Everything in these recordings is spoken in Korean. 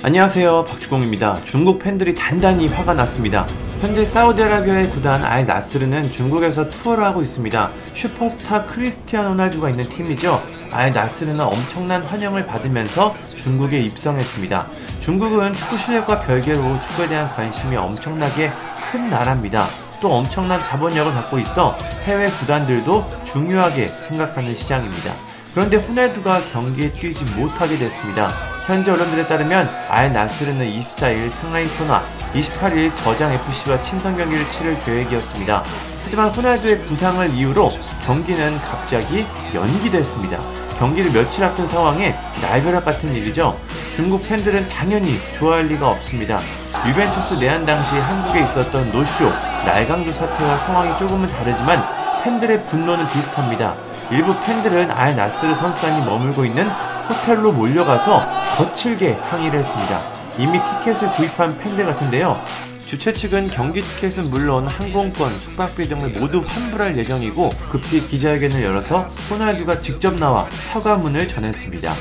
안녕하세요 박주공입니다. 중국 팬들이 단단히 화가 났습니다. 현재 사우디아라비아의 구단 알 나스르는 중국에서 투어를 하고 있습니다. 슈퍼스타 크리스티아노 호날두가 있는 팀이죠. 알 나스르는 엄청난 환영을 받으면서 중국에 입성했습니다. 중국은 축구 실력과 별개로 축구에 대한 관심이 엄청나게 큰 나라입니다. 또 엄청난 자본력을 갖고 있어 해외 구단들도 중요하게 생각하는 시장입니다. 그런데 호날두가 경기에 뛰지 못하게 됐습니다. 현지 언론들에 따르면 알 나스르는 24일 상하이 선화, 28일 저장 FC와 친선 경기를 치를 계획이었습니다. 하지만 호날두의 부상을 이유로 경기는 갑자기 연기됐습니다. 경기를 며칠 앞둔 상황에 날벼락 같은 일이죠. 중국 팬들은 당연히 좋아할 리가 없습니다. 유벤투스 내한 당시 한국에 있었던 노쇼, 날강도 사태와 상황이 조금은 다르지만 팬들의 분노는 비슷합니다. 일부 팬들은 알 나스르 선수단이 머물고 있는 호텔로 몰려가서 거칠게 항의를 했습니다. 이미 티켓을 구입한 팬들 같은데요. 주최 측은 경기 티켓은 물론 항공권, 숙박비 등을 모두 환불할 예정이고 급히 기자회견을 열어서 호날두가 직접 나와 사과문을 전했습니다.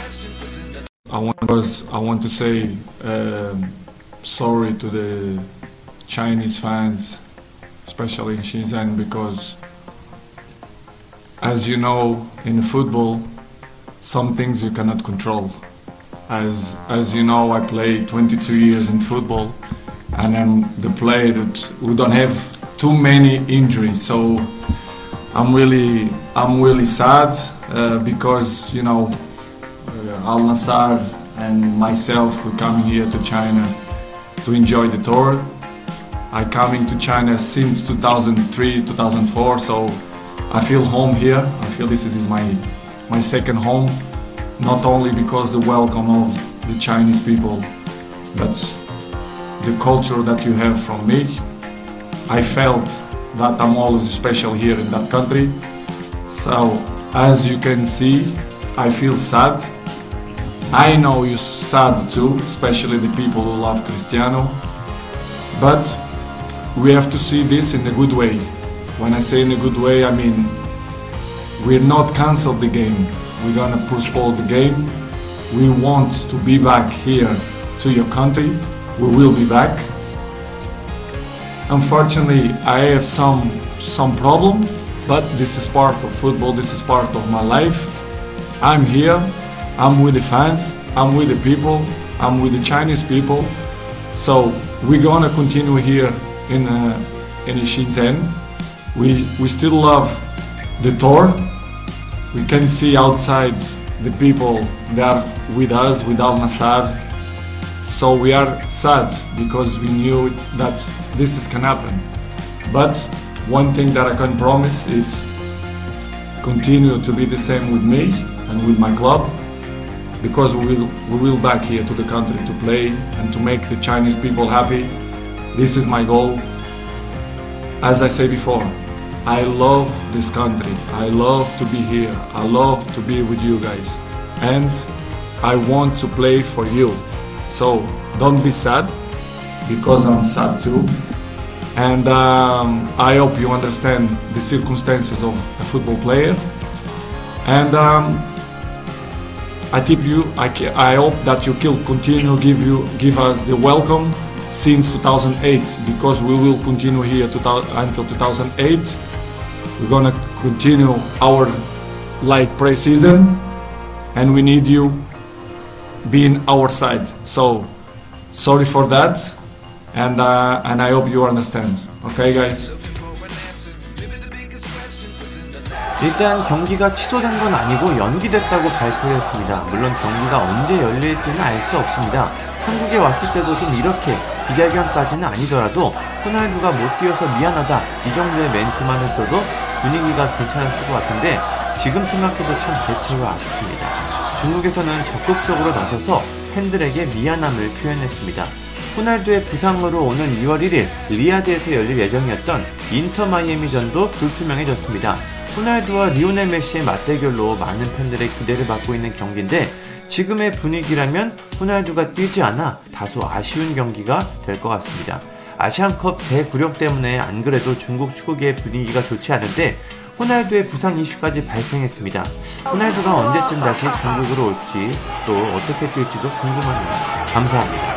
I want, I want to say um, sorry to the Chinese fans, especially in Shenzhen, because as you know, in football, some things you cannot control. As as you know, I played 22 years in football, and I'm the player that who don't have too many injuries. So I'm really I'm really sad uh, because you know uh, Al Nassr and myself we coming here to China to enjoy the tour. I coming to China since 2003 2004, so I feel home here. I feel this is my my second home, not only because the welcome of the Chinese people, but the culture that you have from me. I felt that I'm always special here in that country. So as you can see, I feel sad. I know you're sad too, especially the people who love Cristiano. But we have to see this in a good way. When I say in a good way, I mean we're not canceled the game. We're gonna postpone the game. We want to be back here to your country. We will be back. Unfortunately, I have some some problem, but this is part of football. This is part of my life. I'm here. I'm with the fans. I'm with the people. I'm with the Chinese people. So we're gonna continue here in uh, in Shenzhen. We we still love the tour. We can see outside the people that are with us, with Al Nassr. So we are sad because we knew it, that this is can happen. But one thing that I can promise is continue to be the same with me and with my club because we will we will back here to the country to play and to make the Chinese people happy. This is my goal. As I say before, I love this country. I love to be here. I love to be with you guys. And I want to play for you. So don't be sad because I'm sad too. And um, I hope you understand the circumstances of a football player. And um, I tip you. I, I hope that you will continue give you give us the welcome since 2008 because we will continue here to, until 2008. We're gonna continue our like pre-season, and we need you being our side. So sorry for that, and uh, and I hope you understand. Okay, guys. 일단 경기가 취소된 건 아니고 연기됐다고 발표했습니다. 물론 경기가 언제 열릴지는 알 수 없습니다. 한국에 왔을 때도 좀 이렇게 기자회견까지는 아니더라도 호날두가 못 뛰어서 미안하다 이 정도의 멘트만 했어도 분위기가 괜찮았을 것 같은데 지금 생각해도 참 대체가 아쉽습니다. 중국에서는 적극적으로 나서서 팬들에게 미안함을 표현했습니다. 호날두의 부상으로 오는 2월 1일 리야드에서 열릴 예정이었던 인터 마이애미전도 불투명해졌습니다. 호날두와 리오넬 메시의 맞대결로 많은 팬들의 기대를 받고 있는 경기인데 지금의 분위기라면 호날두가 뛰지 않아 다소 아쉬운 경기가 될 것 같습니다. 아시안컵 대굴욕 때문에 안 그래도 중국 축구계의 분위기가 좋지 않은데 호날두의 부상 이슈까지 발생했습니다. 호날두가 언제쯤 다시 중국으로 올지 또 어떻게 될지도 궁금합니다. 감사합니다.